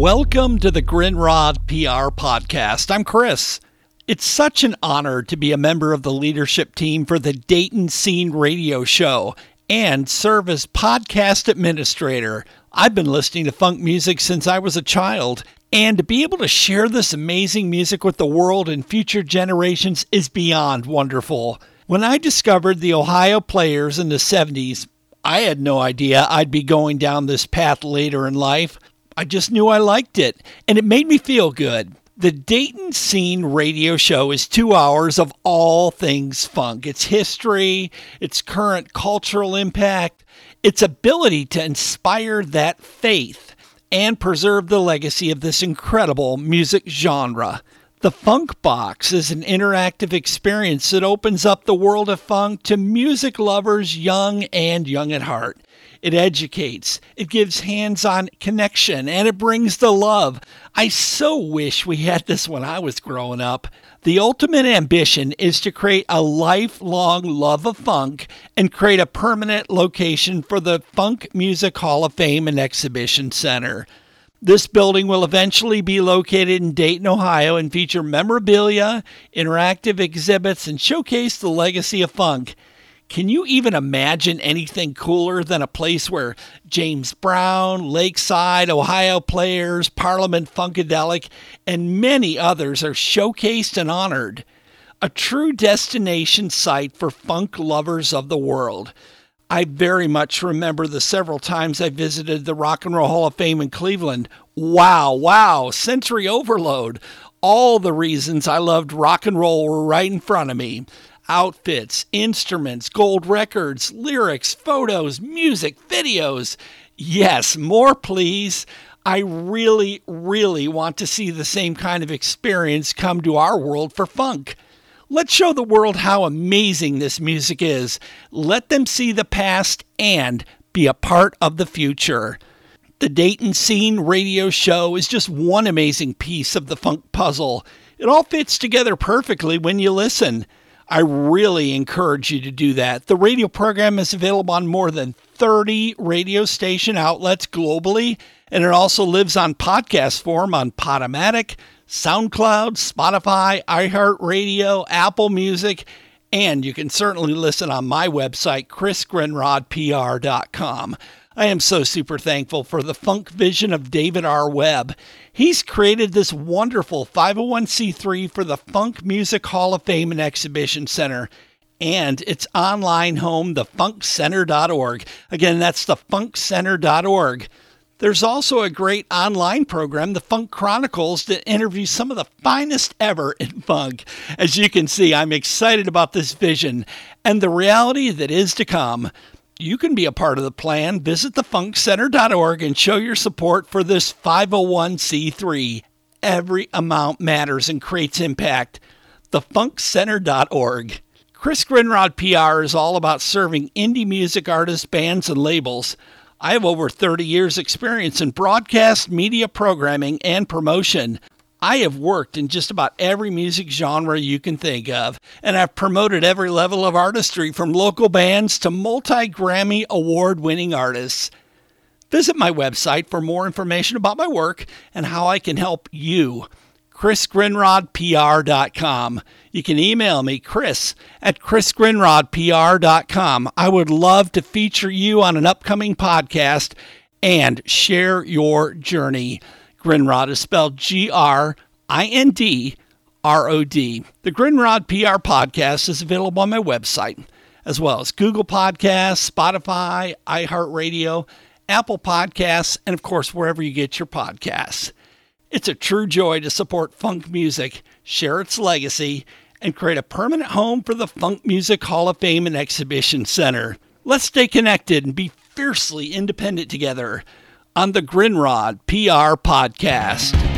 Welcome to the Grindrod PR podcast. I'm Chris. It's such an honor to be a member of the leadership team for the Dayton Scene Radio Show and serve as podcast administrator. I've been listening to funk music since I was a child, and to be able to share this amazing music with the world and future generations is beyond wonderful. When I discovered the Ohio players in the 70s, I had no idea I'd be going down this path later in life. I just knew I liked it, and it made me feel good. The Dayton Scene radio show is two hours of all things funk its history, its current cultural impact, its ability to inspire that faith, and preserve the legacy of this incredible music genre. The Funk Box is an interactive experience that opens up the world of funk to music lovers young and young at heart. It educates, it gives hands on connection, and it brings the love. I so wish we had this when I was growing up. The ultimate ambition is to create a lifelong love of funk and create a permanent location for the Funk Music Hall of Fame and Exhibition Center. This building will eventually be located in Dayton, Ohio, and feature memorabilia, interactive exhibits, and showcase the legacy of funk. Can you even imagine anything cooler than a place where James Brown, Lakeside, Ohio Players, Parliament Funkadelic, and many others are showcased and honored? A true destination site for funk lovers of the world. I very much remember the several times I visited the Rock and Roll Hall of Fame in Cleveland. Wow, wow, sensory overload. All the reasons I loved rock and roll were right in front of me outfits, instruments, gold records, lyrics, photos, music, videos. Yes, more please. I really, really want to see the same kind of experience come to our world for funk. Let's show the world how amazing this music is. Let them see the past and be a part of the future. The Dayton Scene radio show is just one amazing piece of the funk puzzle. It all fits together perfectly when you listen. I really encourage you to do that. The radio program is available on more than 30 radio station outlets globally, and it also lives on podcast form on Podomatic, SoundCloud, Spotify, iHeartRadio, Apple Music, and you can certainly listen on my website, chrisgrindrodpr.com. I am so super thankful for the funk vision of David R. Webb. He's created this wonderful 501c3 for the Funk Music Hall of Fame and Exhibition Center and its online home, thefunkcenter.org. Again, that's thefunkcenter.org. There's also a great online program, The Funk Chronicles, that interviews some of the finest ever in funk. As you can see, I'm excited about this vision and the reality that is to come. You can be a part of the plan. Visit thefunkcenter.org and show your support for this 501c3. Every amount matters and creates impact. Thefunkcenter.org. Chris Grindrod PR is all about serving indie music artists, bands, and labels. I have over 30 years' experience in broadcast, media programming, and promotion. I have worked in just about every music genre you can think of, and I've promoted every level of artistry from local bands to multi Grammy award winning artists. Visit my website for more information about my work and how I can help you. ChrisGrindrodPR.com. You can email me, Chris at ChrisGrindrodPR.com. I would love to feature you on an upcoming podcast and share your journey. Grindrod is spelled G R I N D R O D. The Grindrod PR podcast is available on my website, as well as Google Podcasts, Spotify, iHeartRadio, Apple Podcasts, and of course, wherever you get your podcasts. It's a true joy to support funk music, share its legacy, and create a permanent home for the Funk Music Hall of Fame and Exhibition Center. Let's stay connected and be fiercely independent together on the Grindrod PR Podcast.